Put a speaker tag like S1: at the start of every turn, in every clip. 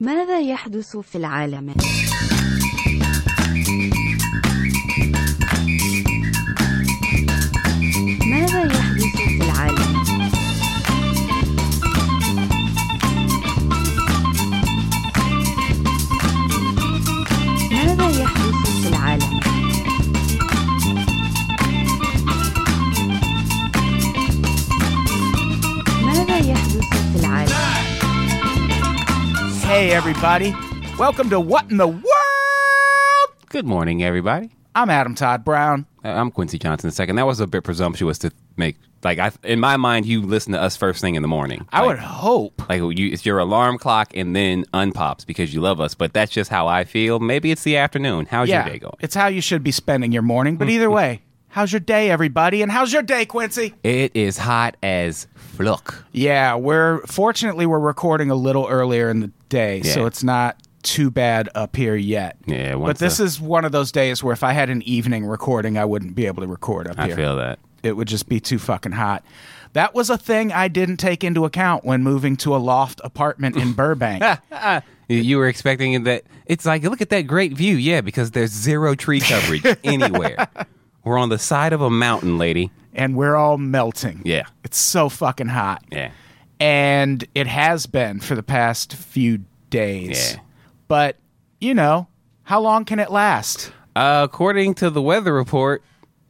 S1: ماذا يحدث في العالم؟
S2: Hey, everybody. Welcome to What in the World?
S3: Good morning, everybody.
S2: I'm Adam Todd Brown.
S3: Uh, I'm Quincy Johnson II. That was a bit presumptuous to make. Like, I, in my mind, you listen to us first thing in the morning.
S2: I
S3: like,
S2: would hope.
S3: Like, you, it's your alarm clock and then unpops because you love us. But that's just how I feel. Maybe it's the afternoon. How's
S2: yeah,
S3: your day going?
S2: it's how you should be spending your morning. But either way, how's your day, everybody? And how's your day, Quincy?
S3: It is hot as fluck.
S2: Yeah, we're fortunately we're recording a little earlier in the day, so it's not too bad up here yet.
S3: Yeah,
S2: but this
S3: the-
S2: is one of those days where if I had an evening recording, I wouldn't be able to record up
S3: I
S2: here.
S3: I feel that.
S2: it would just be too fucking hot. That was a thing I didn't take into account when moving to a loft apartment in Burbank.
S3: You were expecting that. It's like, look at that great view. Yeah, because there's zero tree coverage anywhere. We're on the side of a mountain, lady.
S2: and we're all melting.
S3: Yeah.
S2: It's so fucking hot.
S3: Yeah.
S2: And it has been for the past few days.
S3: Yeah.
S2: But, you know, how long can it last?
S3: Uh, according to the weather report,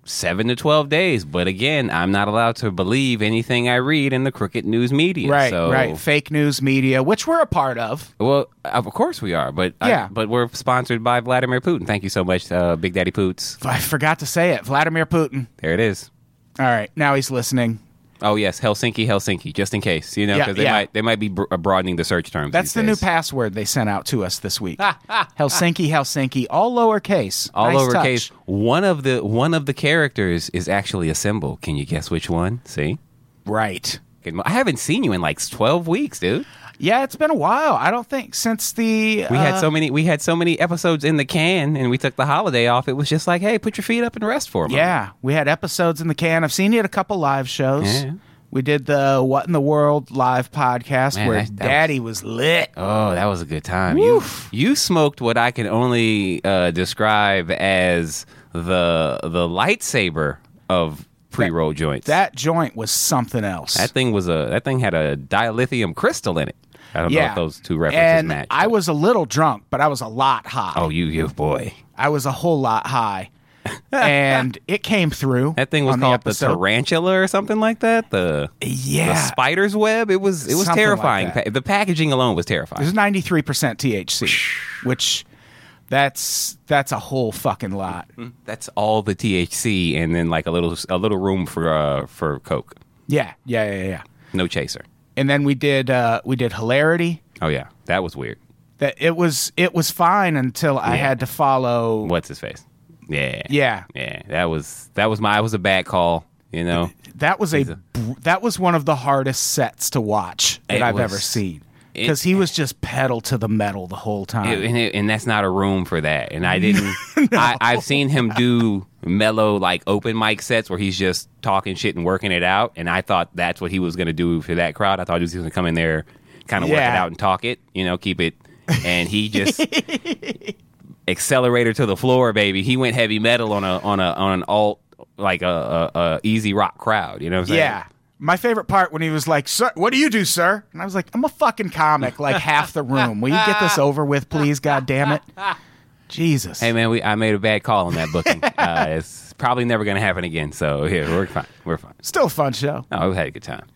S3: seven to 12 days. But again, I'm not allowed to believe anything I read in the crooked news media.
S2: Right,
S3: so,
S2: right. Fake news media, which we're a part of.
S3: Well, of course we are. But I-
S2: Yeah.
S3: but we're sponsored by Vladimir Putin. Thank you so much, uh, Big Daddy Poots.
S2: I forgot to say it. Vladimir Putin.
S3: There it is.
S2: All right, now he's listening.
S3: Oh yes, Helsinki, Helsinki, just in case, you know,
S2: Yeah,
S3: because they
S2: yeah.
S3: might they might be br- uh, broadening the search terms.
S2: That's the new password they sent out to us this week. Helsinki, Helsinki, all lowercase.
S3: All
S2: Nice
S3: lowercase.
S2: touch.
S3: One of the one of the characters is actually a symbol. Can you guess which one? See,
S2: Right.
S3: I haven't seen you in like twelve weeks, dude.
S2: Yeah, it's been a while. I don't think since the
S3: We had
S2: uh,
S3: so many. We had so many episodes in the can, and we took the holiday off. It was just like, hey, put your feet up and rest for a moment.
S2: Yeah, we had episodes in the can. I've seen you at a couple live shows.
S3: Yeah.
S2: We did the What in the World live podcast
S3: Man,
S2: where
S3: that- that
S2: Daddy was, lit.
S3: Oh, that was a good time. You,
S2: Woof.
S3: you smoked what I can only uh, describe as the the lightsaber of pre roll joints.
S2: That joint was something else.
S3: that thing was a that thing had a dilithium crystal in it. I don't know
S2: yeah,
S3: if those two references
S2: and
S3: match.
S2: I was a little drunk, but I was a lot high.
S3: oh, you you boy.
S2: I was a whole lot high, and it came through.
S3: That thing was called the,
S2: episode.
S3: tarantula or something like that. The
S2: Yeah,
S3: the spider's web. It was it was
S2: Something
S3: terrifying. Pa- the packaging alone was terrifying.
S2: ninety three percent THC, which that's that's a whole fucking lot.
S3: That's all the THC, and then like a little a little room for uh, for coke.
S2: Yeah, yeah, yeah, yeah.
S3: No chaser.
S2: And then we did uh, we did hilarity.
S3: Oh yeah, that was weird.
S2: That it was it was fine until I had to follow.
S3: What's his face? Yeah,
S2: Yeah,
S3: yeah. That was that was my. That was a bad call. You know,
S2: that was a,
S3: a-
S2: that was one of the hardest sets to watch that I've
S3: was-
S2: ever seen because he was just pedal to the metal the whole time.
S3: It- and, it, and that's not a room for that. And I didn't. I, I've seen him do mellow like open mic sets where he's just talking shit and working it out. And I thought that's what he was going to do for that crowd. I thought he was going to come in there, kind of work it out and talk it. You know, keep it. And he just accelerator to the floor, baby. He went heavy metal on a on a on an alt like a, a, a easy rock crowd. You know what I'm saying?
S2: Yeah. My favorite part when he was like, "Sir, what do you do, sir?" And I was like, "I'm a fucking comic, like half the room. Will you get this over with, please? God damn it, Jesus."
S3: Hey man, we I made a bad call on that booking. uh, it's probably never going to happen again. So yeah, we're fine. We're fine.
S2: Still a fun show.
S3: Oh, we had a good time.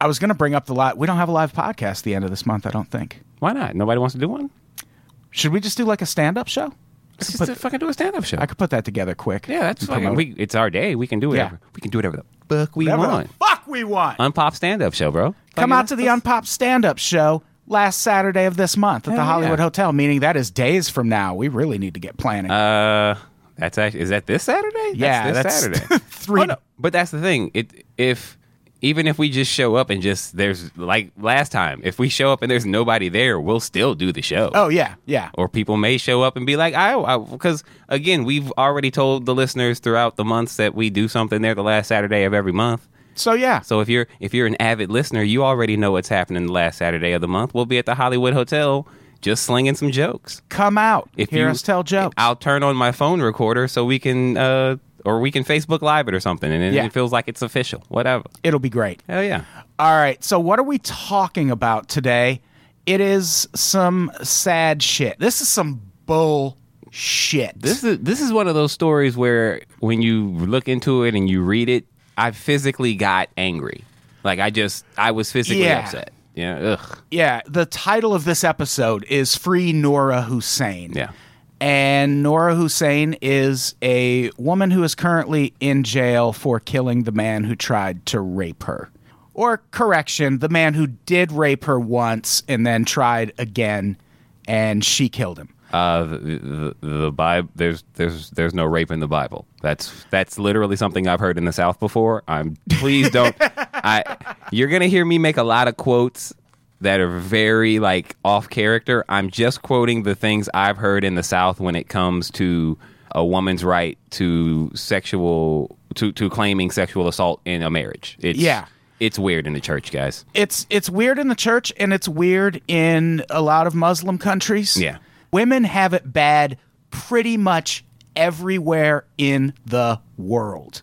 S2: I was going to bring up the live. We don't have a live podcast the end of this month. I don't think.
S3: Why not? Nobody wants to do one.
S2: Should we just do like a stand-up show?
S3: Let's
S2: put-
S3: just fucking do a stand up show.
S2: I could put that together quick.
S3: yeah, that's
S2: and
S3: fine.
S2: promote
S3: We, it's our day. We can do
S2: Yeah.
S3: whatever. We can do whatever the fuck we
S2: Whatever the
S3: want.
S2: fuck we want.
S3: Unpop stand up show, bro.
S2: Come
S3: Fucking
S2: out to the Unpop stand-up show last Saturday of this month at the
S3: Hell
S2: Hollywood
S3: yeah.
S2: Hotel. Meaning that is days from now. We really need to get planning.
S3: Uh, that's actually is that this Saturday?
S2: yeah,
S3: that's this
S2: that's
S3: Saturday.
S2: three.
S3: Oh, no. But that's the thing. It if even if we just show up and just there's like last time, if we show up and there's nobody there, we'll still do the show.
S2: Oh yeah, yeah.
S3: or people may show up and be like, I, because again, we've already told the listeners throughout the months that we do something there the last Saturday of every month.
S2: So yeah,
S3: So if you're if you're an avid listener, you already know what's happening the last Saturday of the month. We'll be at the Hollywood Hotel just slinging some jokes.
S2: Come out.
S3: If
S2: Hear
S3: you
S2: us tell jokes.
S3: I'll turn on my phone recorder so we can, uh, or we can Facebook Live it or something, and it,
S2: Yeah.
S3: it feels like it's official. Whatever.
S2: It'll be great.
S3: Oh yeah.
S2: All right. So, what are we talking about today? It is some sad shit. This is some bull shit.
S3: This is this is one of those stories where when you look into it and you read it, I physically got angry. Like I just I was physically
S2: Yeah.
S3: upset. Yeah. Ugh.
S2: yeah. The title of this episode is Free Nora Hussein.
S3: Yeah.
S2: And Nora Hussein is a woman who is currently in jail for killing the man who tried to rape her. Or, correction, the man who did rape her once and then tried again, and she killed him.
S3: Uh, the, the, the Bible. There's there's there's no rape in the Bible. That's that's literally something I've heard in the South before. I'm please don't. I you're gonna hear me make a lot of quotes that are very like off character. I'm just quoting the things I've heard in the South when it comes to a woman's right to sexual to to claiming sexual assault in a marriage. It's,
S2: Yeah.
S3: it's weird in the church, guys.
S2: It's it's weird in the church and it's weird in a lot of Muslim countries.
S3: Yeah.
S2: Women have it bad pretty much everywhere in the world.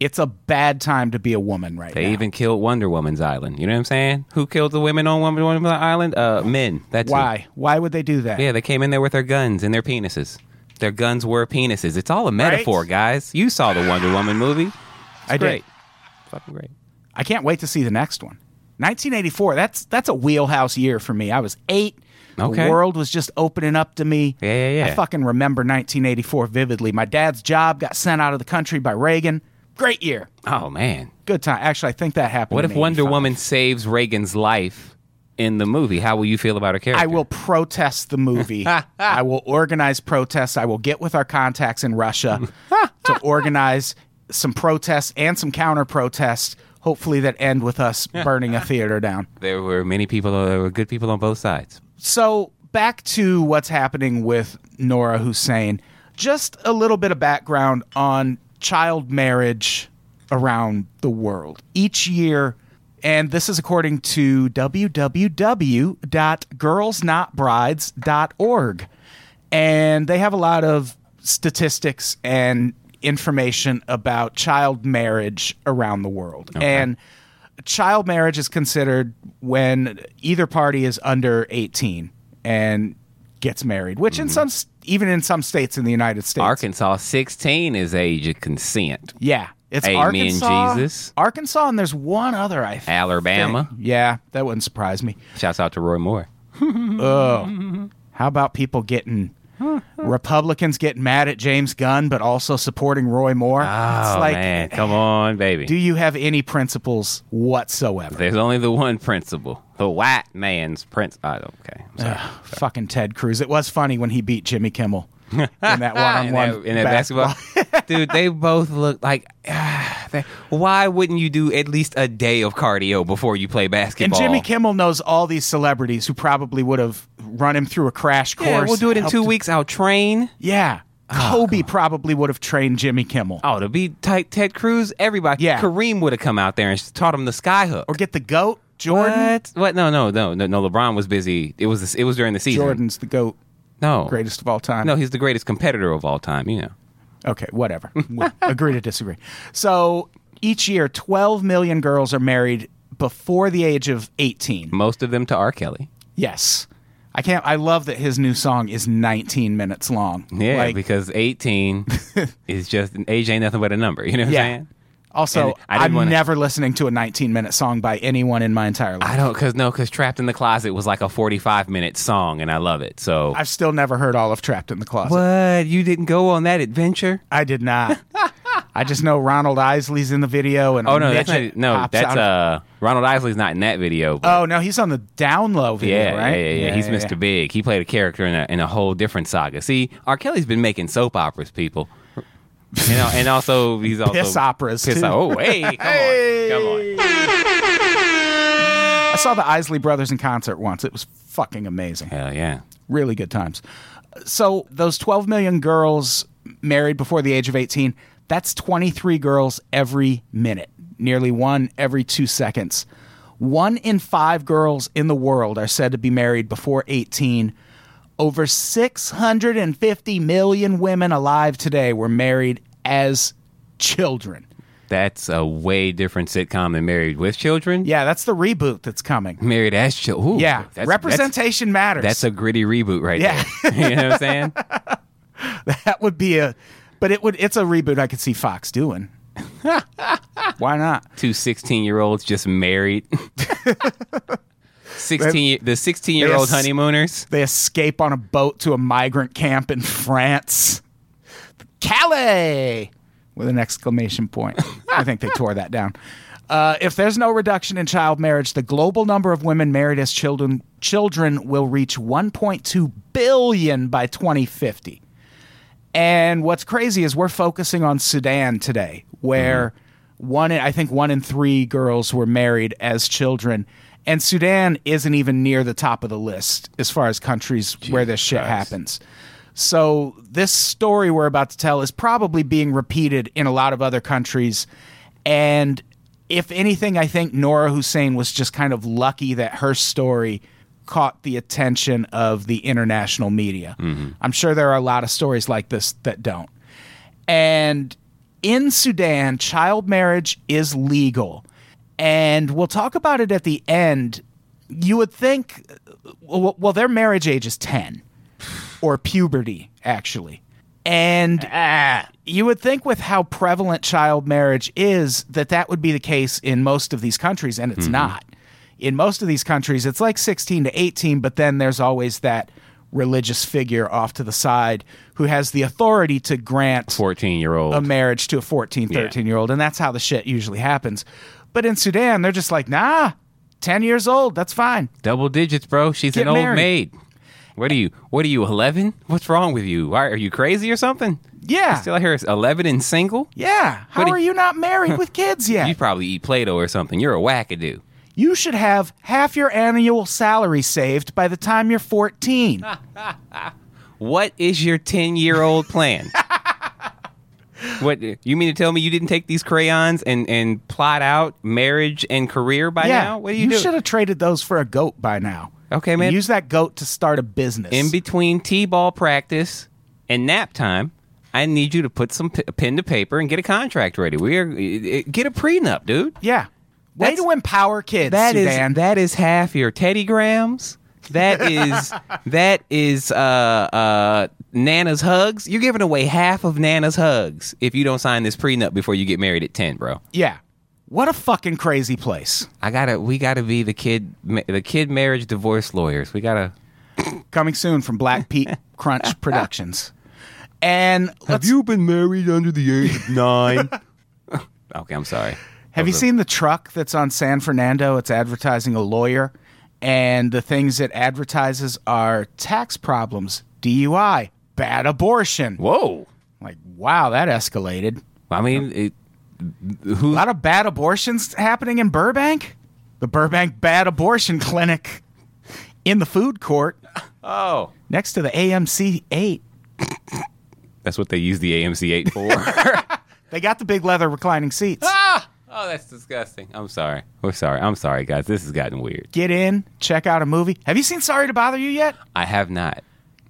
S2: It's a bad time to be a woman right
S3: They
S2: now.
S3: even killed Wonder Woman's island. You know what I'm saying? Who killed the women on Wonder Woman's island? Uh, men. That's who.
S2: Why? Why would they do that?
S3: Yeah, they came in there with their guns and their penises. Their guns were penises. It's all a metaphor, guys. You saw the Wonder Woman movie. It's
S2: I did.
S3: great. Fucking great.
S2: I can't wait to see the next one. 1984. That's that's a wheelhouse year for me. I was eight.
S3: Okay.
S2: The world was just opening up to me.
S3: Yeah, yeah, yeah.
S2: I fucking remember 1984 vividly. My dad's job got sent out of the country by Reagan. Great year.
S3: Oh man.
S2: Good time. Actually, I think that happened.
S3: What if Wonder Woman saves Reagan's life in the movie? How will you feel about her character?
S2: I will protest the movie. I will organize protests. I will get with our contacts in Russia to organize some protests and some counter protests. Hopefully, that end with us burning a theater down.
S3: There were many people. Uh, there were good people on both sides.
S2: So, back to what's happening with Nora Hussein. Just a little bit of background on child marriage around the world. Each year, and this is according to www.girlsnotbrides.org. And they have a lot of statistics and information about child marriage around the world. And child marriage is considered when either party is under 18 and gets married, which in mm-hmm. some even in some states in the United States.
S3: Arkansas, sixteen is age of consent.
S2: Yeah. It's
S3: Amen,
S2: Arkansas,
S3: Jesus.
S2: Arkansas, and there's one other. I think.
S3: Alabama.
S2: Yeah, that wouldn't surprise me.
S3: Shouts out to Roy Moore. oh.
S2: How about people getting Republicans getting mad at James Gunn, but also supporting Roy Moore?
S3: Oh
S2: it's like,
S3: man, come on, baby.
S2: do you have any principles whatsoever?
S3: There's only the one principle. The white man's prince. Don't. Oh, okay. I'm sorry.
S2: Fucking Ted Cruz. It was funny when he beat Jimmy Kimmel in that one-on-one
S3: that, in that basketball, dude. They both look like. ah, they- why wouldn't you do at least a day of cardio before you play basketball? And?
S2: Jimmy Kimmel knows all these celebrities who probably would have run him through a crash course.
S3: Yeah, we'll do it in two weeks. I'll train.
S2: Yeah. Kobe probably would have trained Jimmy Kimmel.
S3: Oh, to be tight, Ted Cruz, everybody.
S2: Yeah.
S3: Kareem would have come out there and taught him the sky hook.
S2: Or get the GOAT, Jordan.
S3: What? What? No, no, no, no, no. LeBron was busy. It was. It was during the season.
S2: Jordan's the GOAT,
S3: No.
S2: greatest of all time.
S3: No, he's the greatest competitor of all time. You know.
S2: Okay, whatever. Agree to disagree. So each year, 12 million girls are married before the age of 18.
S3: Most of them to R. Kelly.
S2: Yes. I can't. I love that his new song is 19 minutes long.
S3: Yeah,
S2: Like,
S3: because 18 is just age ain't nothing but a number. You know what
S2: Yeah.
S3: I'm saying?
S2: Also,
S3: I
S2: I'm
S3: wanna-
S2: never listening to a 19 minute song by anyone in my entire life.
S3: I don't, cause no, cause Trapped in the Closet was like a 45 minute song, and I love it. So
S2: I've still never heard all of Trapped in the Closet.
S3: what? You didn't go on that adventure?
S2: I did not. I just know Ronald Isley's in the video, and
S3: Oh no, that's not. No, that's uh Ronald Isley's not in that video. but-
S2: Oh no, he's on the down low video,
S3: yeah,
S2: right?
S3: yeah, yeah, yeah. He's Mr. Big. He played a character in a in a whole different saga. See, R. Kelly's been making soap operas, people. You know, and also he's also
S2: Piss operas,
S3: Piss
S2: too.
S3: oh, hey, come
S2: Hey.
S3: on, come on.
S2: I saw the Isley Brothers in concert once. It was fucking amazing.
S3: Hell yeah.
S2: Really good times. So those 12 million girls married before the age of 18, that's 23 girls every minute, nearly one every two seconds. One in five girls in the world are said to be married before 18 over 650 million women alive today were married as children.
S3: That's a way different sitcom than Married with Children.
S2: Yeah, that's the reboot that's coming.
S3: Married as Children.
S2: Yeah,
S3: that's,
S2: representation matters.
S3: That's, that's a gritty reboot right
S2: Yeah.
S3: there. you know what I'm saying?
S2: that would be a, but it would. It's a reboot I could see Fox doing. Why not?
S3: Two 16 year olds just married. 16 the 16 year old
S2: Yes.
S3: honeymooners.
S2: They escape on a boat to a migrant camp in France. Calais! With an exclamation point. I think they tore that down. Uh, if there's no reduction in child marriage, the global number of women married as children children will reach 1.2 billion by 2050. And what's crazy is we're focusing on Sudan today, where one, in- I think one in three girls were married as children, and Sudan isn't even near the top of the list as far as countries where this shit
S3: Christ.
S2: happens. So this story we're about to tell is probably being repeated in a lot of other countries, and if anything, I think Nora Hussein was just kind of lucky that her story caught the attention of the international media. Mm-hmm. I'm sure there are a lot of stories like this that don't. And in Sudan, child marriage is legal. And we'll talk about it at the end. You would think, uh, well, well their marriage age is 10 or puberty, actually. And ah. you would think, with how prevalent child marriage is, that that would be the case in most of these countries, and it's mm-hmm. not. In most of these countries, it's like 16 to 18, but then there's always that religious figure off to the side who has the authority to grant
S3: 14 year old.
S2: a marriage to a 14, 13 year old. And that's how the shit usually happens. But in Sudan, they're just like, nah, 10 years old, that's fine.
S3: Double digits, bro. She's
S2: Get
S3: an old maid. What are you? What are you? 11? What's wrong with you? Why, are you crazy or something?
S2: Yeah.
S3: Still out here, 11 and single?
S2: Yeah. How
S3: do
S2: are
S3: you-
S2: not married with kids yet?
S3: You probably eat Play-Doh or something. You're a wackadoo.
S2: You should have half your annual salary saved by the time you're 14.
S3: What is your 10 year old plan? what you mean to tell me you didn't take these crayons and, and plot out marriage and career by
S2: yeah.
S3: now? What do you,
S2: you
S3: do?
S2: should have traded those for a goat by now.
S3: Okay, man.
S2: Use that goat to start a business.
S3: In between T-ball practice and nap time, I need you to put some p- pen to paper and get a contract ready. We are get a prenup, dude.
S2: yeah. Way
S3: That's-
S2: to empower kids,
S3: That is
S2: Sudan.
S3: that is half your Teddy Grahams. That is that is uh uh Nana's hugs. You're giving away half of Nana's hugs if you don't sign this prenup before you get married at ten, bro.
S2: yeah. What a fucking crazy place.
S3: I gotta we gotta be the kid the kid marriage divorce lawyers. We gotta.
S2: Coming soon from Black Pete Crunch Productions. And let's,
S3: you been married under the age of nine? okay, I'm sorry.
S2: have you
S3: Those
S2: seen the truck that's on San Fernando? It's advertising a lawyer, and the things it advertises are tax problems, DUI, bad abortion.
S3: Whoa.
S2: Like, wow, that escalated.
S3: I mean, it,
S2: A lot of bad abortions happening in Burbank. The Burbank Bad Abortion Clinic in the food court
S3: Oh,
S2: next to the AMC 8.
S3: that's what they use the AMC eight for.
S2: They got the big leather reclining seats.
S3: ah! Oh, that's disgusting. I'm sorry. We're sorry. I'm sorry, guys. This has gotten weird.
S2: Get in, check out a movie. Have you seen Sorry to Bother You yet?
S3: I have not.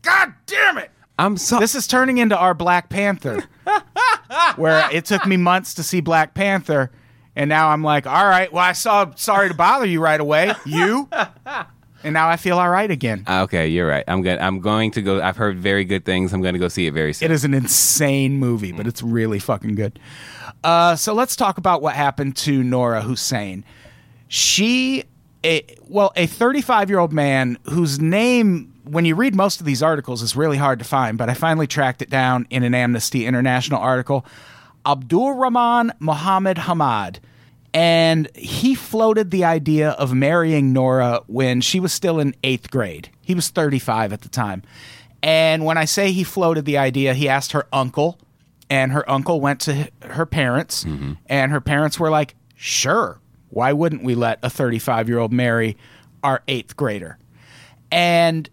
S2: God damn it!
S3: I'm sorry.
S2: This is turning into our Black Panther, where it took me months to see Black Panther, and now I'm like, all right, well, I saw Sorry to Bother You right away. You? And now I feel all right again.
S3: Okay, you're right. I'm going. I'm going to go. I've heard very good things. I'm going to go see it very soon.
S2: It is an insane movie, but it's really fucking good. Uh, so let's talk about what happened to Nora Hussein. She, a, well, a 35 year old man whose name, when you read most of these articles, is really hard to find, but I finally tracked it down in an Amnesty International article. Abdul Rahman Muhammad Hamad. And he floated the idea of marrying Nora when she was still in eighth grade. He was 35 at the time. And when I say he floated the idea, he asked her uncle, and her uncle went to her parents, mm-hmm. and her parents were like, sure, why wouldn't we let a 35 year old marry our eighth grader? And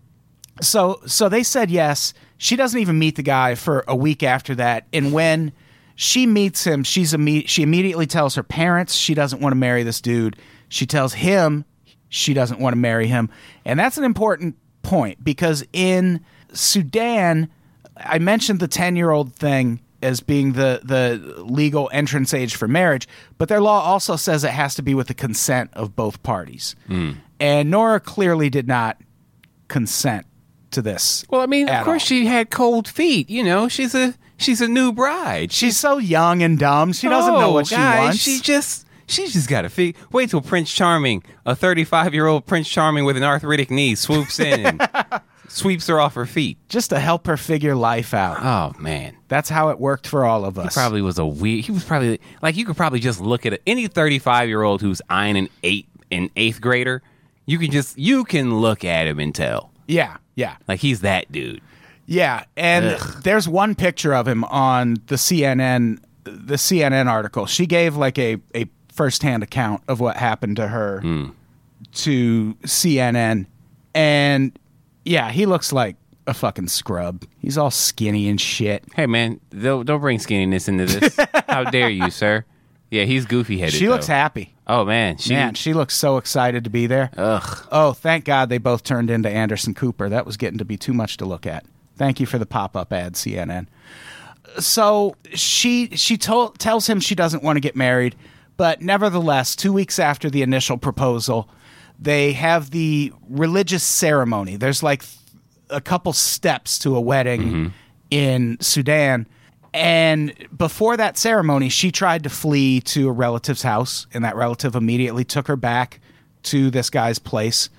S2: so so they said yes. She doesn't even meet the guy for a week after that. And when she meets him, she's imme- she immediately tells her parents she doesn't want to marry this dude. She tells him she doesn't want to marry him. And that's an important point because in Sudan, I mentioned the 10 year old thing as being the, the legal entrance age for marriage, but their law also says it has to be with the consent of both parties. Hmm. And Nora clearly did not consent to this.
S3: Well, I mean, of course
S2: all.
S3: she had cold feet. You know, she's a she's a new bride.
S2: She's so young and dumb. She doesn't know
S3: Oh,
S2: what she oh,
S3: guys,
S2: wants.
S3: She just she's just got a feet. Wait till Prince Charming, a 35 year old Prince Charming with an arthritic knee, swoops in and sweeps her off her feet.
S2: just to help her figure life out.
S3: Oh man.
S2: That's how it worked for all of us.
S3: Probably was a weird. He was probably like you could probably just look at. Any thirty-five year old who's eyeing an eight an eighth grader, you can just you can look at him and tell
S2: yeah, yeah.
S3: like he's that dude.
S2: Yeah, and there's one picture of him on the CNN the CNN article. She gave like a a firsthand account of what happened to her hmm. to CNN, and yeah, he looks like a fucking scrub. He's all skinny and shit.
S3: Hey man, don't don't bring skinniness into this. How dare you, sir? Yeah, he's goofy headed.
S2: She looks happy.
S3: Oh man, she.
S2: Man, she looks so excited to be there.
S3: Ugh.
S2: Oh, thank God they both turned into Anderson Cooper. That was getting to be too much to look at. Thank you for the pop-up ad, CNN. So she she told, tells him she doesn't want to get married, but nevertheless, two weeks after the initial proposal, they have the religious ceremony. There's like a couple steps to a wedding mm-hmm. in Sudan. And before that ceremony, she tried to flee to a relative's house, and that relative immediately took her back to this guy's place.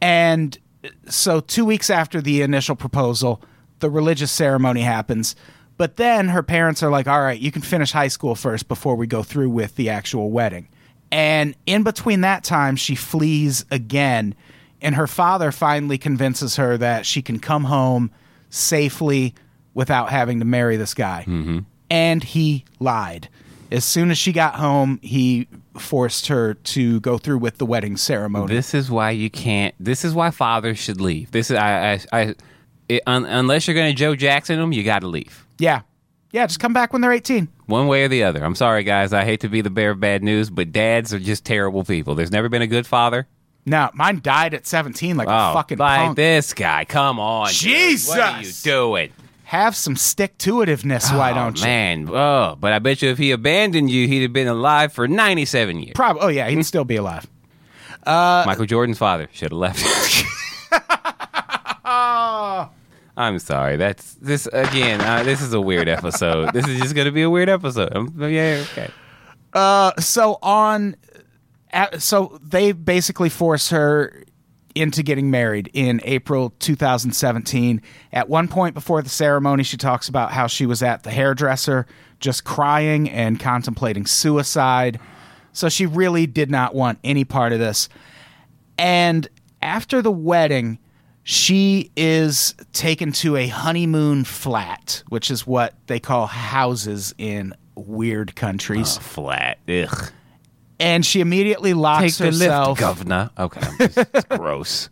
S2: And so, two weeks after the initial proposal, the religious ceremony happens. But then her parents are like, all right, you can finish high school first before we go through with the actual wedding. And in between that time, she flees again. And her father finally convinces her that she can come home safely without having to marry this guy. Mm-hmm. And he lied. As soon as she got home, he forced her to go through with the wedding ceremony.
S3: This is why you can't. This is why fathers should leave. This is I. I, I it, un, unless you're going to Joe Jackson them, you got to leave.
S2: yeah. Yeah, just come back when they're 18.
S3: One way or the other. I'm sorry, guys. I hate to be the bearer of bad news, but dads are just terrible people. There's never been a good father.
S2: No, mine died at 17 like
S3: Oh,
S2: a fucking
S3: like
S2: punk.
S3: this guy. Come on, dude. What are you doing?
S2: Have some stick to itiveness, why
S3: Oh,
S2: don't you?
S3: man. Oh, but I bet you if he abandoned you, he'd have been alive for 97 years.
S2: Probably. Oh, yeah, he'd still be alive.
S3: Michael Jordan's father should have left. I'm sorry. That's this again. Uh, this is a weird episode. this is just going to be a weird episode. Um, yeah, okay.
S2: Uh, so on at, so they basically force her into getting married in April 2017. At one point before the ceremony, she talks about how she was at the hairdresser just crying and contemplating suicide. So she really did not want any part of this. And after the wedding, she is taken to a honeymoon flat, which is what they call houses in weird countries.
S3: Flat. Ugh.
S2: and she immediately locks
S3: Take the
S2: herself.
S3: lift, governor. Okay, just, it's gross.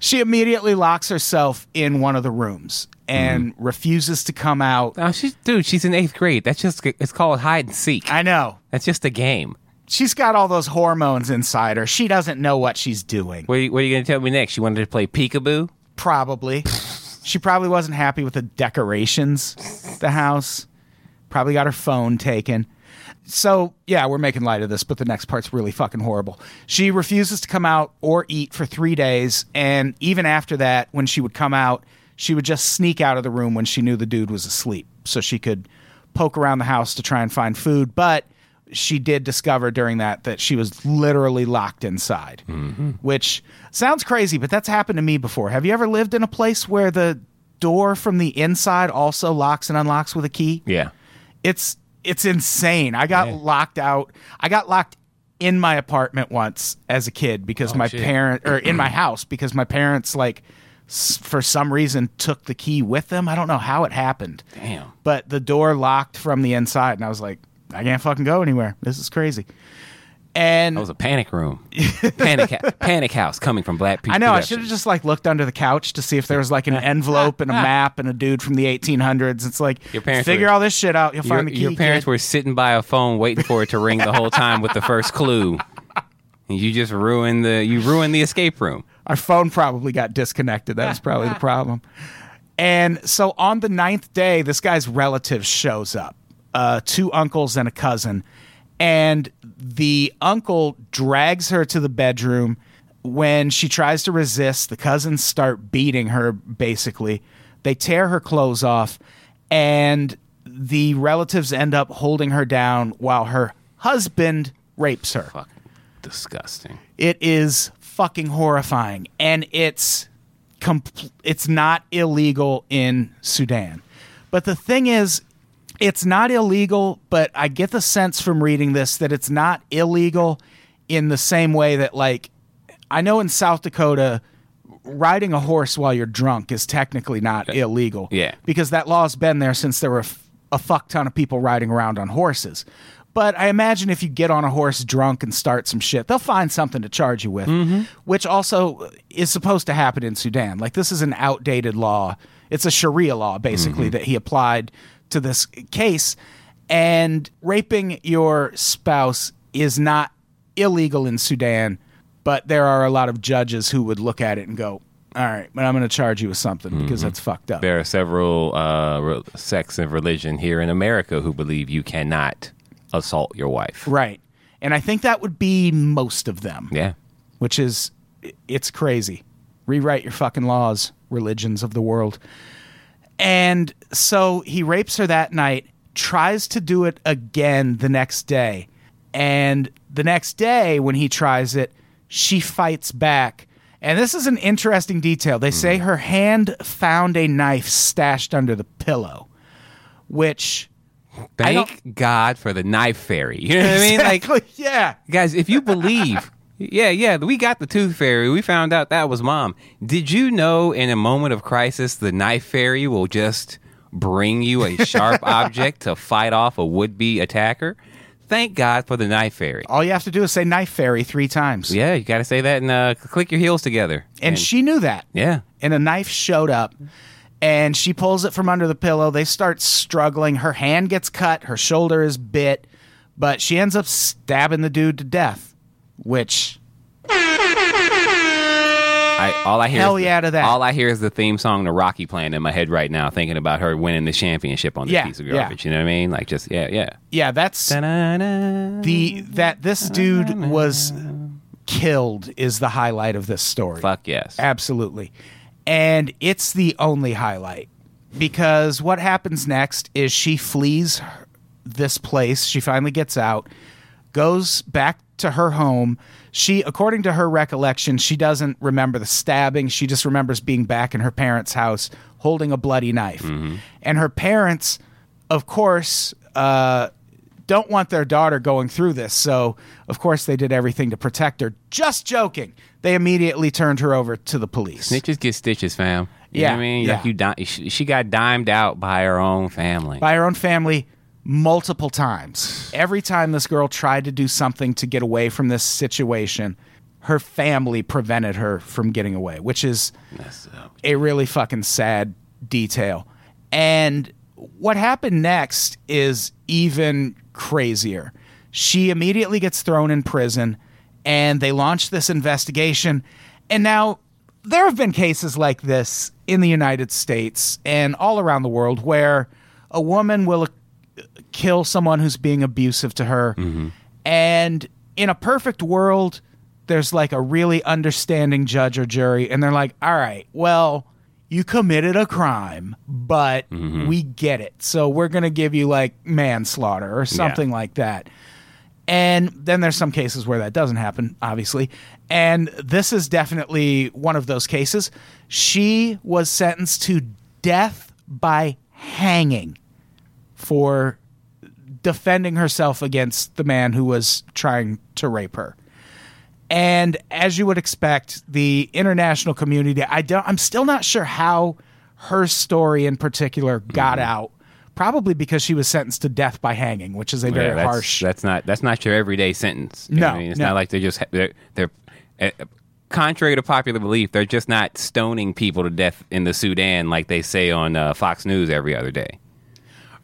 S2: she immediately locks herself in one of the rooms and
S3: Mm-hmm.
S2: refuses to come out.
S3: No, she's dude. She's in eighth grade. That's just it's called hide and seek.
S2: I know.
S3: That's just a game.
S2: She's got all those hormones inside her. She doesn't know what she's doing.
S3: What are you, what are you going to tell me next? You wanted to play peekaboo?
S2: Probably. she probably wasn't happy with the decorations, the house. Probably got her phone taken. So, yeah, we're making light of this, but the next part's really fucking horrible. She refuses to come out or eat for three days. And even after that, when she would come out, she would just sneak out of the room when she knew the dude was asleep so she could poke around the house to try and find food. But she did discover during that that she was literally locked inside, which sounds crazy, but that's happened to me before. Have you ever lived in a place where the door from the inside also locks and unlocks with a key?
S3: Yeah.
S2: it's it's insane. I got locked out. I got locked in my apartment once as a kid because oh, my
S3: shit.
S2: parent or in my house because my parents like for some reason took the key with them. I don't know how it happened.
S3: Damn.
S2: But the door locked from the inside and I was like I can't fucking go anywhere. This is crazy. And
S3: That was a panic room. Panic, ha- panic house coming from Black People.
S2: I know. I should have just like looked under the couch to see if there was like an envelope and a map and a dude from the 1800s. It's like
S3: Your parents
S2: figure
S3: were-
S2: all this shit out. You'll
S3: Your,
S2: find the key.
S3: your parents
S2: kid.
S3: were sitting by a phone waiting for it to ring the whole time with the first clue. And you just ruined the you ruined the escape room.
S2: Our phone probably got disconnected. That was probably the problem. And so on the ninth day, this guy's relative shows up uh, two uncles and a cousin. And the uncle drags her to the bedroom. When she tries to resist, the cousins start beating her, basically. They tear her clothes off, and the relatives end up holding her down while her husband rapes her.
S3: Fuck. Disgusting.
S2: It is fucking horrifying, and it's compl- it's not illegal in Sudan. But the thing is, it's not illegal. But I get the sense from reading this that it's not illegal in the same way that, like, I know in South Dakota, riding a horse while you're drunk is technically not illegal.
S3: Yeah.
S2: because that law's been there since there were a fuck ton of people riding around on horses. But I imagine if you get on a horse drunk and start some shit, they'll find something to charge you with, mm-hmm. which also is supposed to happen in Sudan. Like, this is an outdated law. It's a Sharia law, basically, mm-hmm. that he applied to this case. And raping your spouse is not illegal in Sudan, but there are a lot of judges who would look at it and go, all right, but I'm going to charge you with something because that's fucked up.
S3: There are several uh, sects of religion here in America who believe you cannot assault your wife.
S2: Right. And I think that would be most of them.
S3: Yeah.
S2: which is it's crazy. Rewrite your fucking laws, religions of the world. And so he rapes her that night, tries to do it again the next day. And the next day when he tries it, she fights back. And this is an interesting detail. They say her hand found a knife stashed under the pillow, which
S3: Thank God for the knife fairy. You know what I mean? Like,
S2: yeah.
S3: guys, if you believe, yeah, yeah, we got the tooth fairy. We found out that was mom. Did you know in a moment of crisis, the knife fairy will just bring you a sharp object to fight off a would be attacker? Thank God for the knife fairy.
S2: All you have to do is say knife fairy three times.
S3: Yeah, you got to say that and uh, click your heels together.
S2: And she knew that.
S3: yeah,
S2: and a knife showed up and she pulls it from under the pillow. They start struggling. Her hand gets cut, her shoulder is bit, but she ends up stabbing the dude to death, which
S3: I, all I hear
S2: Hell
S3: is
S2: yeah to that.
S3: All I hear is the theme song to Rocky playing in my head right now, thinking about her winning the championship on this
S2: Yeah,
S3: piece of
S2: yeah.
S3: garbage. You know what I mean? Like just yeah, yeah.
S2: yeah, that's
S3: Da-na-na.
S2: the that this dude was killed is the highlight of this story.
S3: Fuck yes.
S2: Absolutely. And it's the only highlight because what happens next is she flees this place. She finally gets out, goes back to her home. She, according to her recollection, she doesn't remember the stabbing. She just remembers being back in her parents' house holding a bloody knife. And her parents, of course, uh, don't want their daughter going through this. So, of course, they did everything to protect her. Just joking. They immediately turned her over to the police.
S3: Snitches get stitches, fam. You
S2: Yeah,
S3: know what I mean?
S2: yeah.
S3: Like you, di- she got dimed out by her own family.
S2: by her own family multiple times. Every time this girl tried to do something to get away from this situation, her family prevented her from getting away, which is a really fucking sad detail. And what happened next is even crazier. She immediately gets thrown in prison and they launch this investigation. And now there have been cases like this in the United States and all around the world where a woman will kill someone who's being abusive to her. Mm-hmm. And in a perfect world, there's like a really understanding judge or jury, and they're like, all right, well, you committed a crime, but mm-hmm. we get it. So we're going to give you like manslaughter or something like that. And then there's some cases where that doesn't happen, obviously. And this is definitely one of those cases. She was sentenced to death by hanging for defending herself against the man who was trying to rape her. And as you would expect, the international community, I don't I'm still not sure how her story in particular got out. Probably because she was sentenced to death by hanging, which is a very
S3: yeah, that's,
S2: harsh
S3: That's not that's not your everyday sentence. You
S2: No,
S3: I mean? it's
S2: no.
S3: not like they're just they're, they're uh, contrary to popular belief, they're just not stoning people to death in the Sudan like they say on uh, Fox News every other day.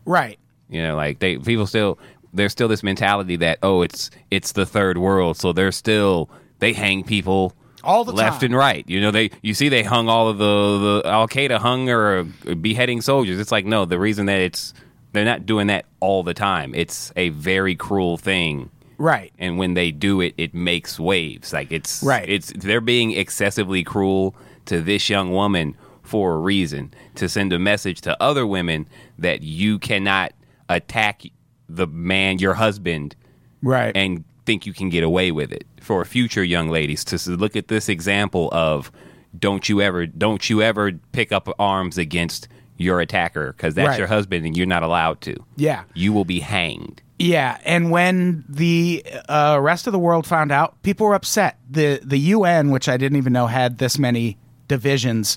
S2: Right.
S3: You know, like they people still there's still this mentality that oh it's it's the third world, so they're still they hang people
S2: All the
S3: left
S2: time.
S3: and right. You know, they you see they hung all of the the Al Qaeda hung or uh, beheading soldiers. It's like no, the reason that it's they're not doing that all the time. It's a very cruel thing.
S2: Right.
S3: And when they do it, it makes waves. Like it's
S2: Right.
S3: It's they're being excessively cruel to this young woman for a reason to send a message to other women that you cannot attack the man, your husband,
S2: Right.
S3: and think you can get away with it for future young ladies to look at this example of don't you ever don't you ever pick up arms against your attacker because that's
S2: Right.
S3: your husband and you're not allowed to
S2: yeah.
S3: you will be hanged
S2: Yeah, and when the uh, rest of the world found out, people were upset. the The UN, which I didn't even know had this many divisions,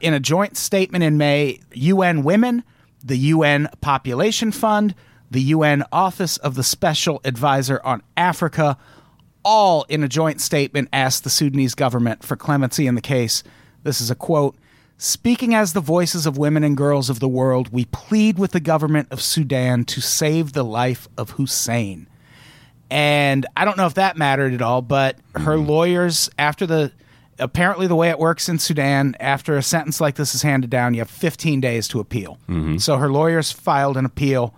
S2: in a joint statement in May, UN Women, the UN Population Fund, the UN Office of the Special Advisor on Africa, all in a joint statement asked the Sudanese government for clemency in the case. This is a quote. Speaking as the voices of women and girls of the world, we plead with the government of Sudan to save the life of Hussein. And I don't know if that mattered at all, but her mm-hmm. lawyers, after the apparently the way it works in Sudan, after a sentence like this is handed down, you have 15 days to appeal. Mm-hmm. So her lawyers filed an appeal,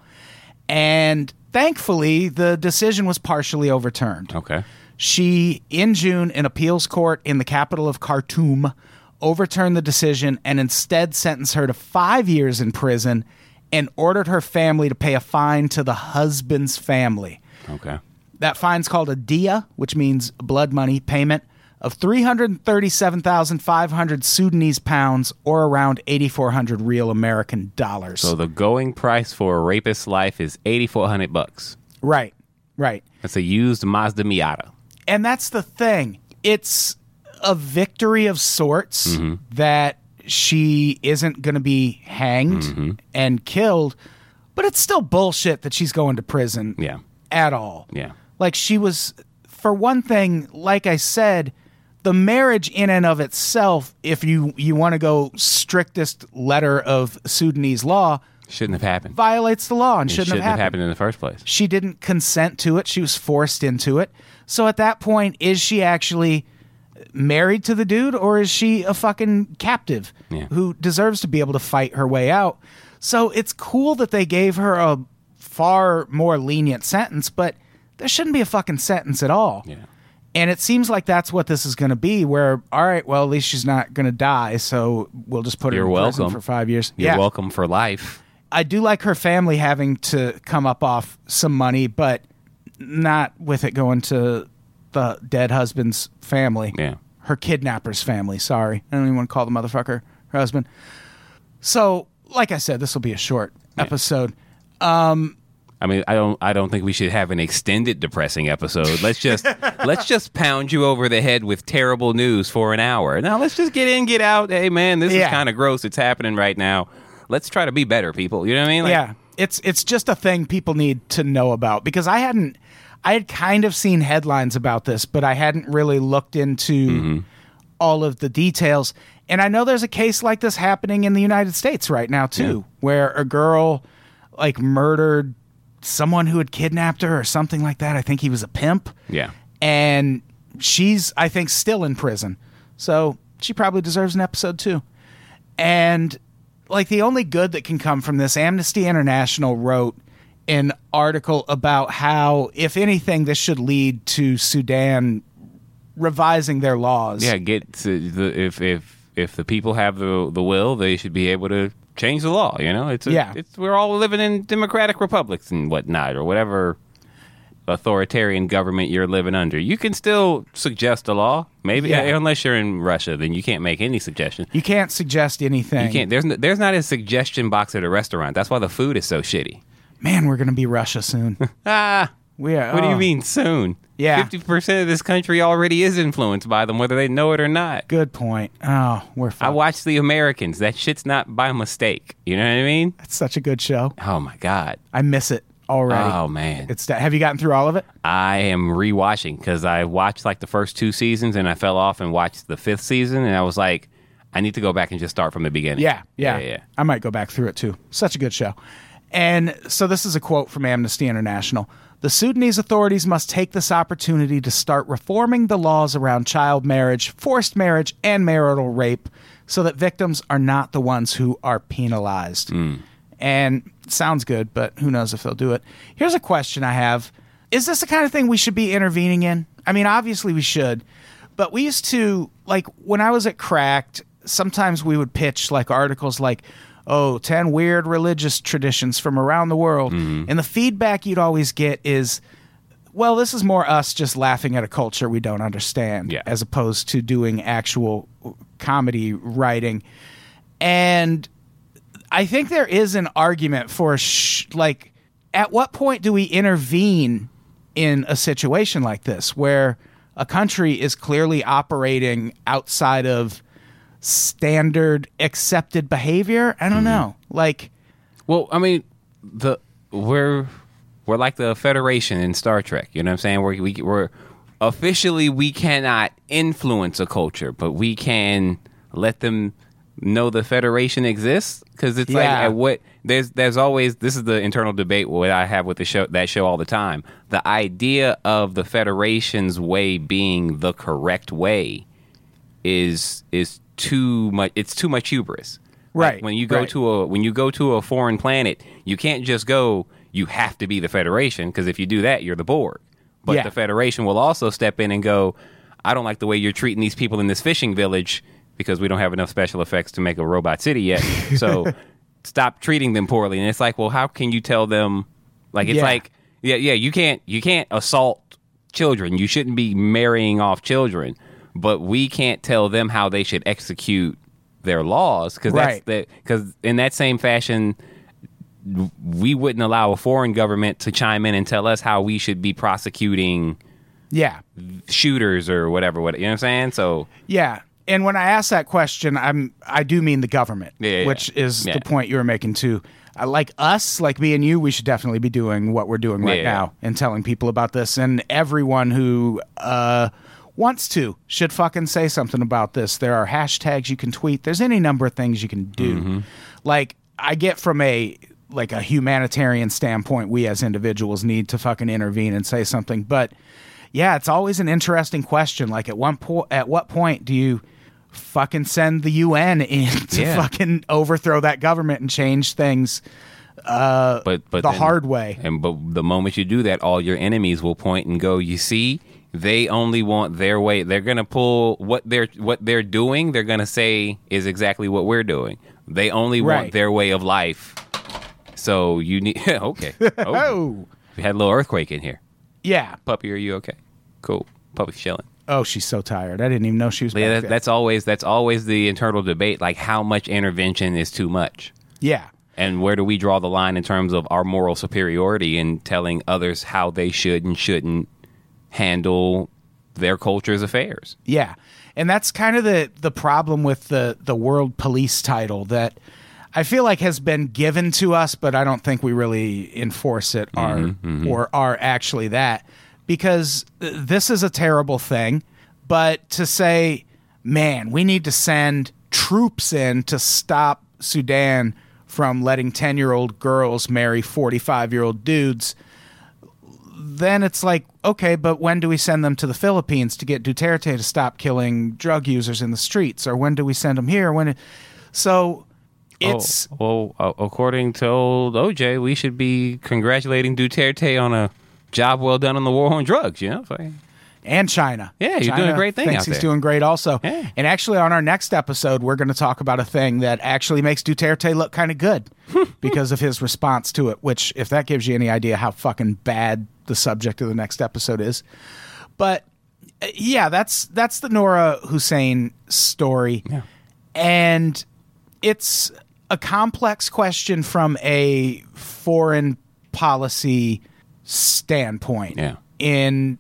S2: and thankfully the decision was partially overturned.
S3: okay
S2: She, in June, in appeals court in the capital of Khartoum, overturned the decision and instead sentenced her to five years in prison and ordered her family to pay a fine to the husband's family.
S3: okay
S2: That fine's called a dia, which means blood money payment of 337,500 Sudanese pounds or around 8,400 real American dollars.
S3: so the going price for a rapist's life is 8400 bucks
S2: right, right.
S3: that's a used mazda miata
S2: and that's the thing. It's a victory of sorts
S3: Mm-hmm.
S2: that she isn't going to be hanged
S3: Mm-hmm.
S2: and killed, but it's still bullshit that she's going to prison
S3: yeah
S2: at all.
S3: yeah
S2: Like she was, for one thing, like I said, the marriage in and of itself, if you you want to go strictest letter of Sudanese law,
S3: shouldn't have happened
S2: violates the law and
S3: it
S2: shouldn't, have happened.
S3: in the first place
S2: She didn't consent to it. She was forced into it. So at that point, is she actually married to the dude or is she a fucking captive
S3: Yeah.
S2: who deserves to be able to fight her way out? So it's cool that they gave her a far more lenient sentence, but there shouldn't be a fucking sentence at all.
S3: yeah
S2: And it seems like that's what this is going to be. Where, all right, well, at least she's not going to die, so we'll just put her
S3: You're
S2: in prison for five years.
S3: you're
S2: yeah,
S3: welcome for life
S2: I do like her family having to come up off some money, but not with it going to the dead husband's family.
S3: Yeah.
S2: Her kidnapper's family. Sorry. I don't even want to call the motherfucker her husband. So, like I said, this will be a short episode.
S3: Um, I mean, I don't. I don't think we should have an extended depressing episode. Let's just let's just pound you over the head with terrible news for an hour. Now let's just get in, get out. Hey, man, this
S2: Yeah.
S3: is kind of gross. It's happening right now. Let's try to be better, people. You know what I mean? Like,
S2: yeah. It's it's just a thing people need to know about because I hadn't I had kind of seen headlines about this, but I hadn't really looked into mm-hmm. all of the details. And I know there's a case like this happening in the United States right now too, where a girl like murdered someone who had kidnapped her or something like that. I think he was a pimp.
S3: Yeah.
S2: And she's I think still in prison. So she probably deserves an episode too. And like the only good that can come from this, Amnesty International wrote an article about how, if anything, this should lead to Sudan revising their laws.
S3: Yeah. Get to the if if if the people have the the will, they should be able to change the law. You know, it's a,
S2: Yeah.
S3: It's we're all living in democratic republics and whatnot, or whatever authoritarian government you're living under. You can still suggest a law, maybe
S2: Yeah.
S3: unless you're in Russia, then you can't make any suggestion.
S2: You can't suggest anything.
S3: You can't. There's no, there's not a suggestion box at a restaurant. That's why the food is so shitty.
S2: Man, we're going to be Russia soon.
S3: Ah,
S2: we are.
S3: what do you
S2: oh,
S3: mean soon?
S2: Yeah.
S3: fifty percent of this country already is influenced by them, whether they know it or not.
S2: Good point. Oh, we're
S3: I
S2: fucked.
S3: watch The Americans. That shit's not by mistake. You know what I mean?
S2: It's such a good show.
S3: Oh my god.
S2: I miss it already.
S3: Oh man.
S2: It's have you gotten through all of it?
S3: I am rewatching because I watched like the first two seasons and I fell off and watched the fifth season and I was like, I need to go back and just start from the beginning.
S2: Yeah, yeah,
S3: yeah. yeah.
S2: I might go back through it too. Such a good show. And so this is a quote from Amnesty International. The Sudanese authorities must take this opportunity to start reforming the laws around child marriage, forced marriage, and marital rape so that victims are not the ones who are penalized. Hmm. And sounds good, but who knows if they'll do it. Here's a question I have Is this the kind of thing we should be intervening in? I mean, obviously we should, but we used to, like, when I was at Cracked, sometimes we would pitch like articles like, oh, 10 weird religious traditions from around the world. Mm-hmm. And the feedback you'd always get is, well, this is more us just laughing at a culture we don't understand,
S3: Yeah.
S2: as opposed to doing actual comedy writing. And I think there is an argument for sh- like at what point do we intervene in a situation like this where a country is clearly operating outside of standard accepted behavior? I don't mm-hmm. know. Like
S3: Well, I mean, the we're we're like the Federation in Star Trek. You know what I'm saying? We're we, we're officially we cannot influence a culture, but we can let them know the Federation exists because it's like
S2: Yeah.
S3: at what there's there's always this is the internal debate what I have with the show that show all the time. The idea of the Federation's way being the correct way is is too much. It's too much hubris. Like,
S2: Right,
S3: when you go
S2: right.
S3: to a when you go to a foreign planet, you can't just go. You have to be the Federation because if you do that, you're the Borg. But
S2: Yeah.
S3: the Federation will also step in and go. I don't like the way you're treating these people in this fishing village because we don't have enough special effects to make a robot city yet. So stop treating them poorly. And it's like, well, how can you tell them? Like it's
S2: Yeah.
S3: like, yeah, yeah, you can't you can't assault children. You shouldn't be marrying off children. But we can't tell them how they should execute their laws because
S2: Right.
S3: that's the because in that same fashion we wouldn't allow a foreign government to chime in and tell us how we should be prosecuting
S2: yeah.
S3: shooters or whatever what you know what I'm saying so
S2: Yeah. And when I ask that question, I'm I do mean the government,
S3: Yeah,
S2: which
S3: yeah.
S2: is
S3: Yeah.
S2: the point you were making too. I like us, like me and you, we should definitely be doing what we're doing right now and telling people about this. And everyone who uh, wants to should fucking say something about this. There are hashtags you can tweet. There's any number of things you can do.
S3: Mm-hmm.
S2: Like I get from a like a humanitarian standpoint, we as individuals need to fucking intervene and say something. But yeah, it's always an interesting question. Like at one point, at what point do you fucking send the UN in to
S3: Yeah.
S2: fucking overthrow that government and change things
S3: but but
S2: the
S3: then-
S2: hard way?
S3: and but the moment you do that all your enemies will point and go you see they only want their way. They're going to pull what they're what they're doing they're going to say is exactly what we're doing. They only
S2: Right.
S3: want their way of life. So you need okay. Oh,
S2: Oh,
S3: we had a little earthquake in here.
S2: Yeah.
S3: puppy are you okay? Cool. Puppy's chilling.
S2: Oh, she's so tired. I didn't even know she was.
S3: yeah that, that's always that's always the internal debate like how much intervention is too much.
S2: Yeah.
S3: and where do we draw the line in terms of our moral superiority in telling others how they should and shouldn't handle their culture's affairs?
S2: Yeah. And that's kind of the the problem with the the world police title that I feel like has been given to us, but I don't think we really enforce it mm-hmm, or mm-hmm. or are actually that because uh, this is a terrible thing. But to say, man, we need to send troops in to stop Sudan from letting ten year old girls marry forty five year old dudes then it's like, okay, but when do we send them to the Philippines to get Duterte to stop killing drug users in the streets, or when do we send them here? When, it, so it's
S3: oh, well, uh, according to old OJ, we should be congratulating Duterte on a job well done on the war on drugs. You know,
S2: and China.
S3: Yeah, you're doing a great thing
S2: Thinks he's
S3: there.
S2: doing great also.
S3: Yeah.
S2: And actually, on our next episode, we're going to talk about a thing that actually makes Duterte look kind of good because of his response to it. Which, if that gives you any idea how fucking bad the subject of the next episode is, but uh, yeah, that's that's the Nora Hussein story,
S3: Yeah.
S2: and it's a complex question from a foreign policy standpoint
S3: Yeah.
S2: in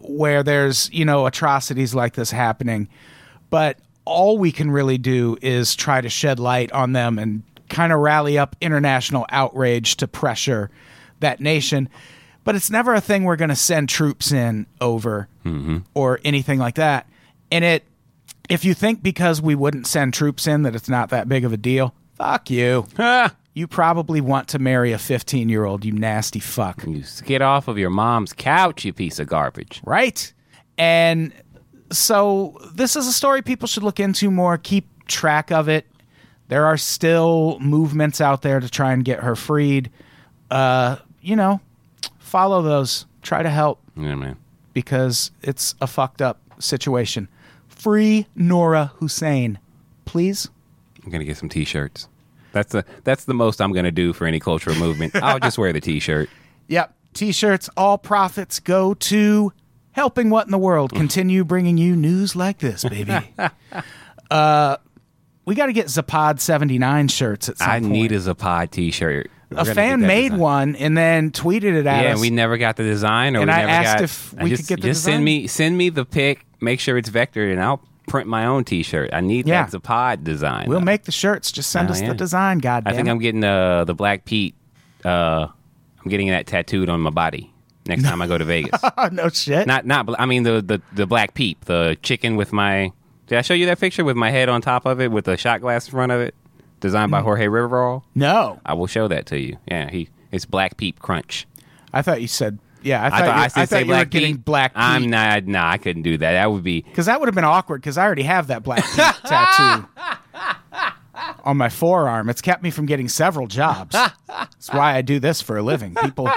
S2: where there's you know atrocities like this happening but all we can really do is try to shed light on them and kind of rally up international outrage to pressure that nation but it's never a thing we're going to send troops in over or anything like that and it if you think because we wouldn't send troops in that it's not that big of a deal fuck you
S3: Ah,
S2: you you probably want to marry a 15 year old, you nasty fuck.
S3: You get off of your mom's couch, you piece of garbage.
S2: Right. And so this is a story people should look into more, keep track of it. There are still movements out there to try and get her freed. Uh, you know, follow those. Try to help
S3: Yeah, man.
S2: because it's a fucked up situation. Free Nora Hussein, please.
S3: I'm gonna get some t-shirts. That's the that's the most I'm gonna do for any cultural movement. I'll just wear the t-shirt.
S2: Yep. T-shirts. All profits go to helping what in the world continue bringing you news like this, baby. uh, we got to get Zapod seventy nine shirts at some
S3: I
S2: point.
S3: need a Zapod t-shirt.
S2: A fan made
S3: design.
S2: one and then tweeted it at
S3: Yeah,
S2: us.
S3: we never got the design, or
S2: And
S3: we
S2: I
S3: never
S2: asked
S3: got.
S2: if we
S3: just,
S2: could get the
S3: just
S2: design.
S3: send me send me the pic. Make sure it's vectored, and I'll print my own T-shirt. I need
S2: Yeah.
S3: a pod design.
S2: we'll
S3: though.
S2: make the shirts. Just send
S3: Oh,
S2: us
S3: yeah.
S2: the design. God
S3: I think
S2: it.
S3: I'm getting uh, the Black Pete. Uh, I'm getting that tattooed on my body next time I go to Vegas.
S2: no shit.
S3: not not. I mean the the the Black Peep, the chicken with my. Did I show you that picture with my head on top of it with a shot glass in front of it, designed
S2: Mm.
S3: by Jorge Riverol?
S2: no,
S3: I will show that to you. Yeah, he it's Black Peep Crunch.
S2: I thought you said. Yeah, I
S3: I
S2: thought,
S3: thought
S2: you,
S3: I said
S2: I
S3: say
S2: thought you were getting black.
S3: I'm not. Nah, I couldn't do that. That would be.
S2: because that would have been awkward because I already have that black Pete tattoo on my forearm. It's kept me from getting several jobs. That's why I do this for a living. People,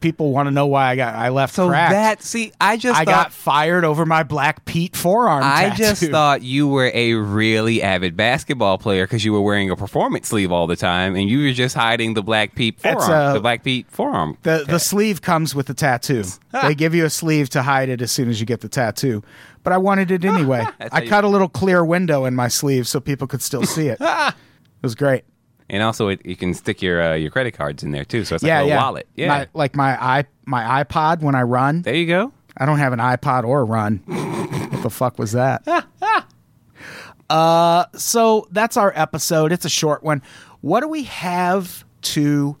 S2: people want to know why I got I left cracked.
S3: That see, I just
S2: I got fired over my black Pete forearm.
S3: I
S2: tattoo.
S3: just thought you were a really avid basketball player because you were wearing a performance sleeve all the time, and you were just hiding the Black
S2: That's,
S3: forearm.
S2: uh,
S3: the Black Peep forearm.
S2: the the sleeve comes with the tattoo. they give you a sleeve to hide it as soon as you get the tattoo. But I wanted it anyway. I cut a little clear window in my sleeve so people could still see it. it was great.
S3: And also, it, you can stick your uh, your credit cards in there too, so it's like
S2: yeah,
S3: a
S2: yeah.
S3: wallet. Yeah,
S2: My, like my i my iPod when I run.
S3: there you go.
S2: I don't have an iPod or a run. what the fuck was that? uh, so that's our episode. It's a short one. What do we have to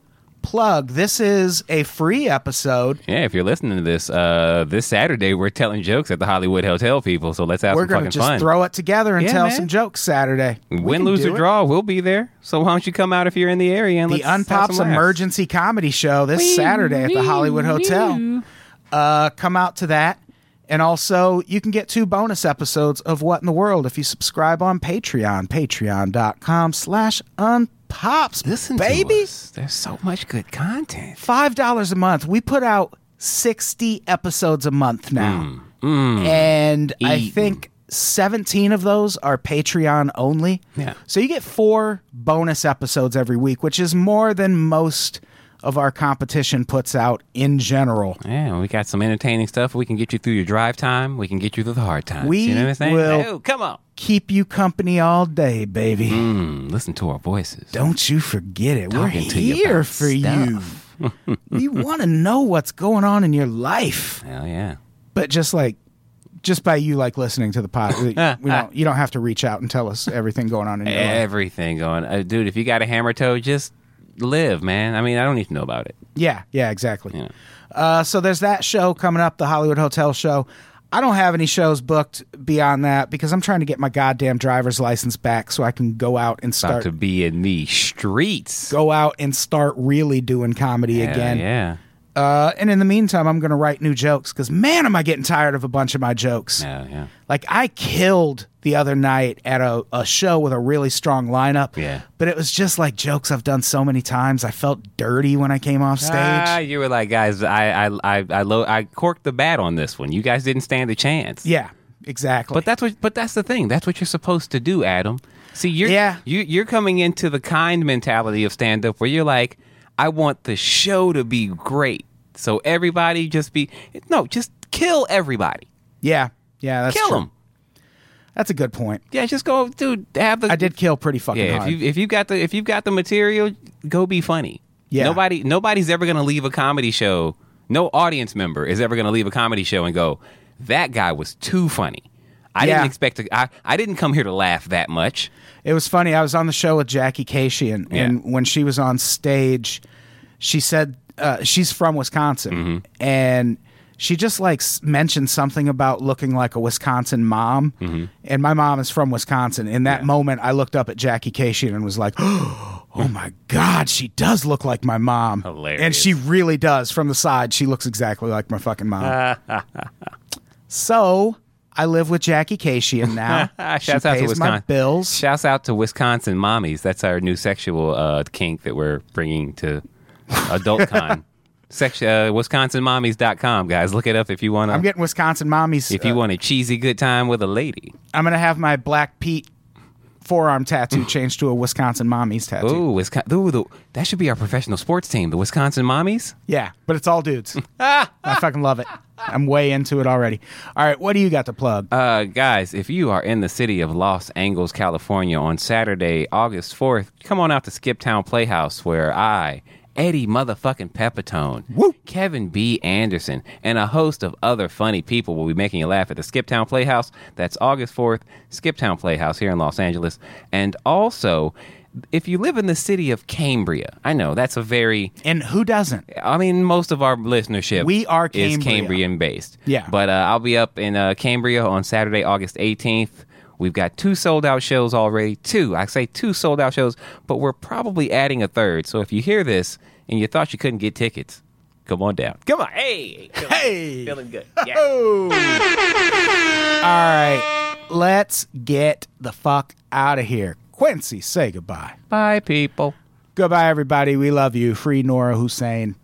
S2: plug? This is a free episode.
S3: Yeah, if you're listening to this, uh, this Saturday we're telling jokes at the Hollywood Hotel, people. So let's have
S2: We're
S3: some
S2: gonna
S3: fucking
S2: just
S3: fun.
S2: throw it together and
S3: Yeah,
S2: tell
S3: man.
S2: some jokes Saturday. We
S3: Win,
S2: can
S3: lose,
S2: do
S3: or
S2: it.
S3: draw, we'll be there. So why don't you come out if you're in the area and
S2: The
S3: let's have
S2: Unpops
S3: some laughs.
S2: Emergency Comedy Show this Saturday at the Hollywood Hotel. Uh, come out to that. And also, you can get two bonus episodes of What in the World if you subscribe on Patreon. Patreon.com slash unpops.
S3: Listen,
S2: baby.
S3: to us. There's so much good content.
S2: $5 a month. We put out 60 episodes a month now.
S3: Mm.
S2: And I think 17 of those are Patreon only.
S3: Yeah.
S2: So you get four bonus episodes every week, which is more than most of our competition puts out in general.
S3: Yeah, we got some entertaining stuff. We can get you through your drive time. We can get you through the hard times.
S2: We
S3: you know what I'm saying?
S2: will-
S3: Oh, come on.
S2: Keep you company all day, baby.
S3: Mm, listen to our voices.
S2: Don't you forget it. We're
S3: to you
S2: here
S3: about
S2: for you. we want to know what's going on in your life.
S3: Hell yeah.
S2: But just like just by you like listening to the pod, we, we don't you don't have to reach out and tell us everything going on in your life.
S3: Everything going. Uh, dude, if you got a hammer toe, just live, man. I mean, I don't need to know about it.
S2: Yeah, yeah, exactly.
S3: Yeah.
S2: Uh, so there's that show coming up, the Hollywood Hotel show. I don't have any shows booked beyond that because I'm trying to get my goddamn driver's license back so I can go out and
S3: About
S2: start
S3: to be in the streets.
S2: go out and start really doing comedy
S3: Hell
S2: again.
S3: Yeah.
S2: Uh, and in the meantime, I'm going to write new jokes because man, am I getting tired of a bunch of my jokes.
S3: Yeah, yeah.
S2: Like I killed the other night at a, a show with a really strong lineup.
S3: Yeah.
S2: But it was just like jokes I've done so many times. I felt dirty when I came off stage.
S3: Ah, you were like, guys, I I I I, lo- I corked the bat on this one. You guys didn't stand a chance.
S2: yeah, exactly.
S3: But that's what. But that's the thing. That's what you're supposed to do, Adam. See, you're
S2: Yeah.
S3: you, you're coming into the kind mentality of stand up, where you're like, I want the show to be great, so everybody just be no, just kill everybody,
S2: yeah, yeah, that's
S3: kill
S2: true.
S3: them.
S2: That's a good point.
S3: Yeah, just go, dude. Have the
S2: I did kill pretty fucking
S3: Yeah,
S2: hard.
S3: if you if you got the if you've got the material, go be funny.
S2: Yeah.
S3: Nobody nobody's ever gonna leave a comedy show. No audience member is ever gonna leave a comedy show and go, that guy was too funny. I
S2: Yeah.
S3: didn't expect to. I, I didn't come here to laugh that much.
S2: It was funny. I was on the show with Jackie Kashian, and
S3: Yeah.
S2: when she was on stage, she said uh, she's from Wisconsin,
S3: Mm-hmm.
S2: and she just like mentioned something about looking like a Wisconsin mom, and my mom is from Wisconsin. In that moment, I looked up at Jackie Kashian and was like, "Oh my god, she does look like my mom."
S3: Hilarious.
S2: and she really does. From the side, she looks exactly like my fucking mom. so I live with Jackie Kashian now. she
S3: Shouts out to
S2: pays my bills.
S3: Shouts out to Wisconsin mommies. That's our new sexual uh, kink that we're bringing to AdultCon. Section, uh, WisconsinMommies.com, guys. Look it up if you want to.
S2: I'm getting Wisconsin mommies.
S3: If you
S2: uh,
S3: want a cheesy good time with a lady.
S2: I'm gonna have my Black Pete forearm tattoo changed to a Wisconsin mommies tattoo.
S3: Ooh, Wisconsin. Ooh, the, that should be our professional sports team, the Wisconsin Mommies.
S2: Yeah, but it's all dudes. I fucking love it. I'm way into it already. All right, what do you got to plug?
S3: Uh, guys, if you are in the city of Los Angeles, California on Saturday, August 4th, come on out to Skiptown Playhouse where I, Eddie motherfucking Pepitone, Kevin B. Anderson, and a host of other funny people will be making you laugh at the Skiptown Playhouse. That's August 4th, Skiptown Playhouse here in Los Angeles. And also, if you live in the city of Cambria, I know that's a very
S2: and who doesn't?
S3: I mean, most of our listenership
S2: We are
S3: is Cambrian based.
S2: Yeah.
S3: But uh, I'll be up in uh, Cambria on Saturday, August 18th. We've got two sold out shows already. Two. I say two sold out shows, but we're probably adding a third. So if you hear this and you thought you couldn't get tickets, come on down. Come on. Hey.
S2: Hey.
S3: Feeling good. Yeah.
S2: Oh. All right, let's get the fuck out of here. Quincy, say goodbye.
S3: Bye, people.
S2: Goodbye, everybody. We love you. Free Nora Hussein.